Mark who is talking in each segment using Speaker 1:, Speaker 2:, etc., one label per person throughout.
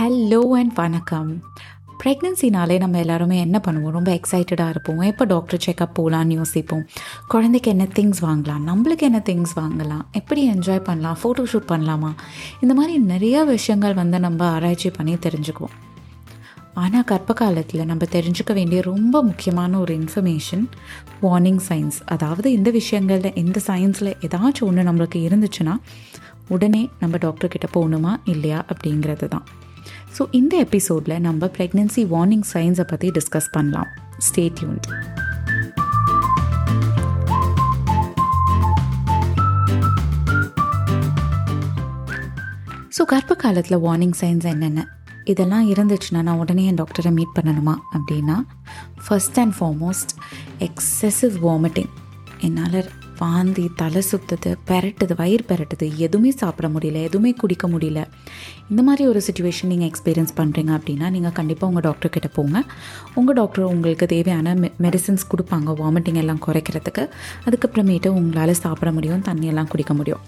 Speaker 1: Hello and வணக்கம். ப்ரெக்னென்சினாலே நம்ம எல்லாருமே என்ன பண்ணுவோம்? ரொம்ப எக்ஸைட்டடாக இருப்போம். எப்போ டாக்டர் செக்கப் போகலான்னு யோசிப்போம்? குழந்தைக்கு என்ன திங்ஸ் வாங்கலாம்? நம்மளுக்கு என்ன திங்ஸ் வாங்கலாம்? எப்படி என்ஜாய் பண்ணலாம்? ஃபோட்டோ ஷூட் பண்ணலாமா? இந்த மாதிரி நிறைய விஷயங்கள் வந்து நம்ம ஆராய்ச்சி பண்ணி தெரிஞ்சுக்குவோம். ஆனால் கர்ப்ப காலத்தில் நம்ம தெரிஞ்சுக்க வேண்டிய ரொம்ப முக்கியமான ஒரு இன்ஃபர்மேஷன் வார்னிங் சயின்ஸ் அதாவது இந்த விஷயங்களில் இந்த சயின்ஸில் ஏதாச்சும் ஒன்று நம்மளுக்கு இருந்துச்சுன்னா உடனே நம்ம டாக்டர்கிட்ட போகணுமா? இல்லையா? அப்படிங்கிறது தான். ஸோ இந்த எபிசோடில் நம்ம ப்ரெக்னென்சி வார்னிங் சைன்ஸை பற்றி டிஸ்கஸ் பண்ணலாம். ஸ்டேட்யூன்ட் ஸோ கர்ப்ப காலத்தில் வார்னிங் சைன்ஸ் என்னென்ன? இதெல்லாம் இருந்துச்சுன்னா நான் உடனே என் டாக்டரை மீட் பண்ணணுமா? அப்படின்னா first and foremost excessive vomiting என்னால் வாந்தி தலை சுத்துது பெரட்டுது வயிறு பெரட்டுது. எதுவுமே சாப்பிட முடியல எதுவுமே குடிக்க முடியல. இந்த மாதிரி ஒரு சுச்சுவேஷன் நீங்கள் எக்ஸ்பீரியன்ஸ் பண்ணுறீங்க அப்படின்னா நீங்கள் கண்டிப்பாக உங்கள் டாக்டர் கிட்ட போங்க. உங்கள் டாக்டர் உங்களுக்கு தேவையான மெ மெடிசின்ஸ் கொடுப்பாங்க. வாமிட்டிங் எல்லாம் குறைக்கிறதுக்கு. அதுக்கப்புறமேட்டு உங்களால் சாப்பிட முடியும் தண்ணியெல்லாம் குடிக்க முடியும்.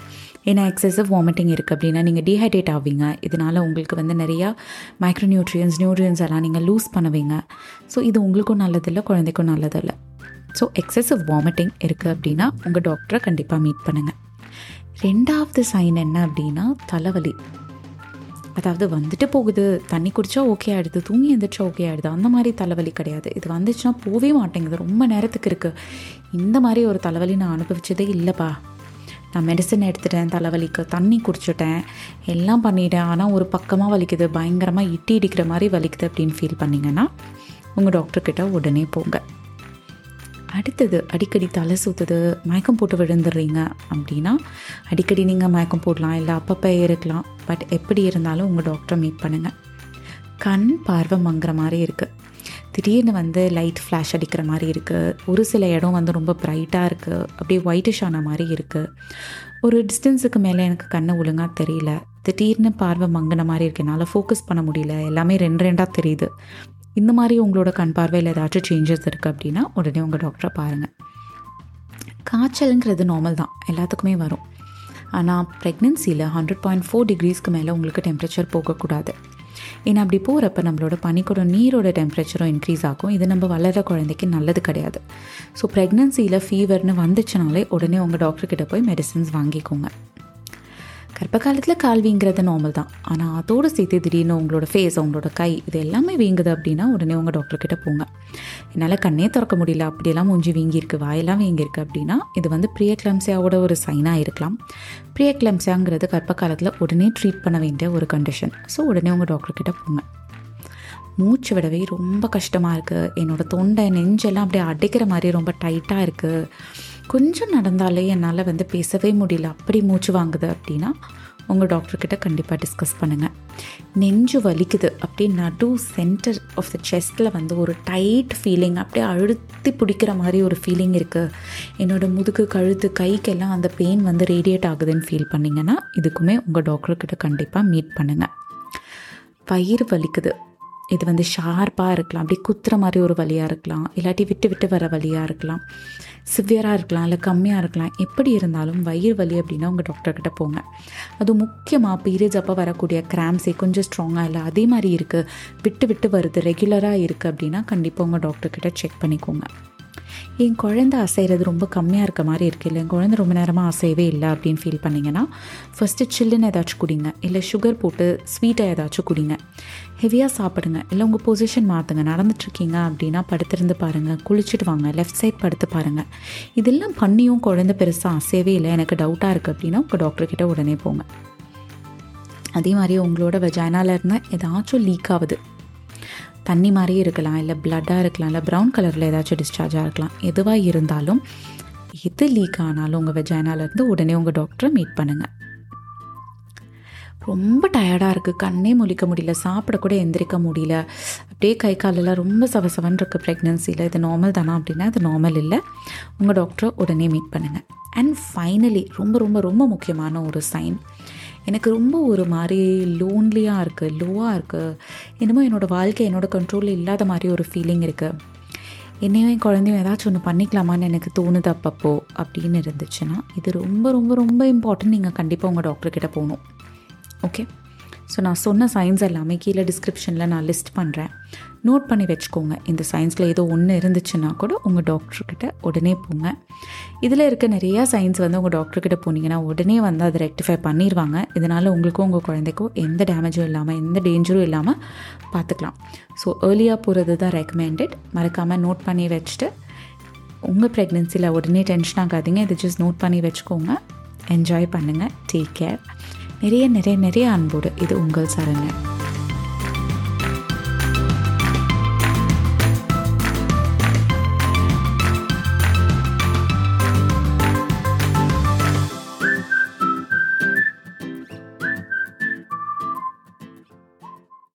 Speaker 1: ஏன்னா எக்ஸசிவ் வாமிட்டிங் இருக்குது அப்படின்னா நீங்கள் டீஹைட்ரேட் ஆவீங்க. இதனால் உங்களுக்கு வந்து நிறையா மைக்ரோநியூட்ரியன்ஸ் நியூட்ரியன்ஸ் எல்லாம் நீங்கள் லூஸ் பண்ணுவீங்க. ஸோ இது உங்களுக்கும் நல்லதில்லை குழந்தைக்கும் நல்லதில்லை. ஸோ எக்ஸசிவ் வாமிட்டிங் இருக்குது அப்படின்னா உங்கள் டாக்டரை கண்டிப்பாக மீட் பண்ணுங்கள் ரெண்டாவது சைன் என்ன அப்படின்னா தலைவலி. அதாவது வந்துட்டு போகுது தண்ணி குடித்தா ஓகே ஆகிடுது தூங்கி எழுந்திரிச்சா ஓகே ஆகிடுது அந்த மாதிரி தலைவலி கிடையாது. இது வந்துச்சுன்னா போகவே மாட்டேங்குது ரொம்ப நேரத்துக்கு இருக்குது இந்த மாதிரி ஒரு தலைவலி நான் அனுபவித்ததே இல்லைப்பா. நான் மெடிசன் எடுத்துட்டேன் தலைவலிக்கு தண்ணி குடிச்சிட்டேன் எல்லாம் பண்ணிட்டேன். ஆனால் ஒரு பக்கமாக வலிக்குது பயங்கரமாக இட்டி இடிக்கிற மாதிரி வலிக்குது அப்படின்னு ஃபீல் பண்ணிங்கன்னா உங்கள் டாக்டர்கிட்ட உடனே போங்க. அடுத்தது அடிக்கடி தலை சுற்றுது மயக்கம் போட்டு விழுந்துடுறீங்க அப்படின்னா அடிக்கடி நீங்கள் மயக்கம் போடலாம் இல்லை அப்பப்போ இருக்கலாம். பட் எப்படி இருந்தாலும் உங்கள் டாக்டரை மீட் பண்ணுங்கள் கண் பார்வை மங்குற மாதிரி இருக்குது திடீர்னு வந்து லைட் ஃப்ளாஷ் அடிக்கிற மாதிரி இருக்குது ஒரு சில இடம் வந்து ரொம்ப ப்ரைட்டாக இருக்குது அப்படியே ஒயிட்டிஷ் ஆன மாதிரி இருக்குது ஒரு டிஸ்டன்ஸுக்கு மேலே எனக்கு கண்ணு ஒழுங்காக தெரியல. திடீர்னு பார்வை மங்கின மாதிரி இருக்கு என்னால் ஃபோக்கஸ் பண்ண முடியல. எல்லாமே ரெண்டு ரெண்டாக தெரியுது. இந்த மாதிரி உங்களோட கண் பார்வையில் ஏதாச்சும் சேஞ்சஸ் இருக்குது அப்படின்னா உடனே உங்கள் டாக்டரை பாருங்கள் காய்ச்சலுங்கிறது நார்மல் தான். எல்லாத்துக்குமே வரும். ஆனால் ப்ரெக்னென்சியில் ஹண்ட்ரட் பாயிண்ட் ஃபோர் டிகிரிஸ்க்கு மேலே உங்களுக்கு டெம்பரேச்சர் போகக்கூடாது. ஏன்னா அப்படி போகிறப்ப நம்மளோட பனிக்கூட நீரோட டெம்பரேச்சரும் இன்க்ரீஸ் ஆகும். இது நம்ம வளர குழந்தைக்கு நல்லது கிடையாது. ஸோ ப்ரெக்னென்சியில் ஃபீவர்னு வந்துச்சுனாலே உடனே உங்கள் டாக்டர்கிட்ட போய் மெடிசின்ஸ் வாங்கிக்கோங்க. கர்ப்ப காலத்தில் கால் வீங்கிறது நார்மல் தான். ஆனால் அதோடு சேர்த்து திடீர்னு உங்களோட ஃபேஸ் உங்களோட கை இது எல்லாமே வீங்குது அப்படின்னா உடனே உங்கள் டாக்டர்கிட்ட போங்க. என்னால் கண்ணே திறக்க முடியல. அப்படியெல்லாம் மூஞ்சி வீங்கியிருக்கு வாயெல்லாம் வீங்கியிருக்கு அப்படின்னா இது வந்து ப்ரியக்லம்சியாவோட ஒரு சைனாக இருக்கலாம். ப்ரியக்லம்சியாங்கிறது கர்ப்ப காலத்தில் உடனே ட்ரீட் பண்ண வேண்டிய ஒரு கண்டிஷன் ஸோ உடனே உங்கள் டாக்டர்கிட்ட போங்க. மூச்சு விடவே ரொம்ப கஷ்டமாக இருக்குது என்னோடய தொண்டை நெஞ்செல்லாம் அப்படியே அடைக்கிற மாதிரி ரொம்ப டைட்டாக இருக்குது கொஞ்சம் நடந்தாலே என்னால் வந்து பேசவே முடியல. அப்படி மூச்சு வாங்குது அப்படின்னா உங்கள் டாக்டர்கிட்ட கண்டிப்பாக டிஸ்கஸ் பண்ணுங்கள் நெஞ்சு வலிக்குது அப்படியே நடு சென்டர் ஆஃப் த செஸ்ட்டில் வந்து ஒரு டைட் ஃபீலிங் அப்படியே அழுத்தி பிடிக்கிற மாதிரி ஒரு ஃபீலிங் இருக்குது என்னோடய முதுகு கழுத்து கைக்கெல்லாம் அந்த பெயின் வந்து ரேடியேட் ஆகுதுன்னு ஃபீல் பண்ணிங்கன்னா இதுக்குமே உங்கள் டாக்டர்கிட்ட கண்டிப்பாக மீட் பண்ணுங்கள் வயிறு வலிக்குது. இது வந்து ஷார்ப்பாக இருக்கலாம். அப்படி குத்துற மாதிரி ஒரு வழியாக இருக்கலாம். இல்லாட்டி விட்டு விட்டு வர வழியாக இருக்கலாம். சிவியராக இருக்கலாம். இல்லை கம்மியாக இருக்கலாம். எப்படி இருந்தாலும் வயிறு வலி அப்படின்னா உங்கள் டாக்டர்கிட்ட போங்க. அது முக்கியமாக பீரியட்ஸ் அப்போ வரக்கூடிய கிராம்ஸே கொஞ்சம் ஸ்ட்ராங்காக இல்லை அதே மாதிரி இருக்குது விட்டு விட்டு வருது ரெகுலராக இருக்குது அப்படின்னா கண்டிப்பாக உங்கள் டாக்டர்கிட்ட செக் பண்ணிக்கோங்க. என் குழந்த அசைகிறது ரொம்ப கம்மியாக இருக்க மாதிரி இருக்குது இல்லை என் குழந்தை ரொம்ப நேரமாக அசையவே இல்லை அப்படின்னு ஃபீல் பண்ணிங்கன்னா ஃபஸ்ட்டு சில்லுன்னு ஏதாச்சும் குடிங்க. இல்லை சுகர் போட்டு ஸ்வீட்டை ஏதாச்சும் குடிங்க. ஹெவியாக சாப்பிடுங்க. இல்லை உங்கள் பொசிஷன் மாற்றுங்க நடந்துட்டுருக்கீங்க அப்படின்னா படுத்திருந்து பாருங்கள் குளிச்சுட்டு வாங்க. லெஃப்ட் சைட் படுத்து பாருங்கள் இதெல்லாம் பண்ணியும் குழந்தை பெருசாக அசையவே இல்லை. எனக்கு டவுட்டாக இருக்குது அப்படின்னா உங்கள் டாக்டர்கிட்ட உடனே போங்க. அதே மாதிரி உங்களோட வெஜைனால இருந்தால் ஏதாச்சும் லீக் ஆகுது. தண்ணி மாதிரியே இருக்கலாம் இல்லை பிளட்டாக இருக்கலாம் இல்லை ப்ரௌன் கலரில் ஏதாச்சும் டிஸ்சார்ஜாக இருக்கலாம். எதுவாக இருந்தாலும் எது லீக் ஆனாலும் உங்கள் வெஜைனாலேருந்து உடனே உங்கள் டாக்டரை மீட் பண்ணுங்கள் ரொம்ப டயர்டாக இருக்குது கண்ணே முழிக்க முடியல சாப்பிட கூட எந்திரிக்க முடியல. அப்படியே கை காலெல்லாம் ரொம்ப சவசவன் இருக்குது ப்ரெக்னென்சியில் இது நார்மல் தானா அப்படின்னா அது நார்மல் இல்லை. உங்கள் டாக்டரை உடனே மீட் பண்ணுங்கள் அண்ட் ஃபைனலி ரொம்ப ரொம்ப ரொம்ப முக்கியமான ஒரு சைன் எனக்கு ரொம்ப ஒரு மாதிரி லோன்லியாக இருக்குது லோவாக இருக்குது என்னமோ என்னோடய வாழ்க்கை என்னோடய கண்ட்ரோலில் இல்லாத மாதிரி ஒரு ஃபீலிங் இருக்குது என்னையும் என் குழந்தையும் ஏதாச்சும் ஒன்று பண்ணிக்கலாமான்னு எனக்கு தோணுது அப்பப்போ அப்படின்னு இருந்துச்சுன்னா இது ரொம்ப ரொம்ப ரொம்ப இம்பார்ட்டன்ட் நீங்கள் கண்டிப்பாக உங்கள் டாக்டர்கிட்ட போகணும். ஓகே ஸோ நான் சொன்ன சயின்ஸ் எல்லாமே கீழே டிஸ்கிரிப்ஷனில் நான் லிஸ்ட் பண்ணுறேன் நோட் பண்ணி வச்சுக்கோங்க. இந்த சயின்ஸில் ஏதோ ஒன்று இருந்துச்சுன்னா கூட உங்கள் டாக்டர்கிட்ட உடனே போங்க. இதில் இருக்க நிறையா சயின்ஸ் வந்து உங்கள் டாக்டர்கிட்ட போனீங்கன்னா உடனே வந்து அதை ரெக்டிஃபை பண்ணிடுவாங்க இதனால் உங்களுக்கும் உங்கள் குழந்தைக்கும் எந்த டேமேஜும் இல்லாமல் எந்த டேஞ்சரும் இல்லாமல் பார்த்துக்கலாம். ஸோ ஏர்லியாக போகிறது தான் ரெக்கமெண்டட் மறக்காமல் நோட் பண்ணி வச்சுட்டு உங்கள் ப்ரெக்னென்சியில் உடனே டென்ஷன் ஆகாதீங்க. இதை ஜஸ்ட் நோட் பண்ணி வச்சுக்கோங்க. என்ஜாய் பண்ணுங்கள் டேக் கேர் நிறைய நிறைய நிறைய அன்போடு இது உங்கள் சரண்யன்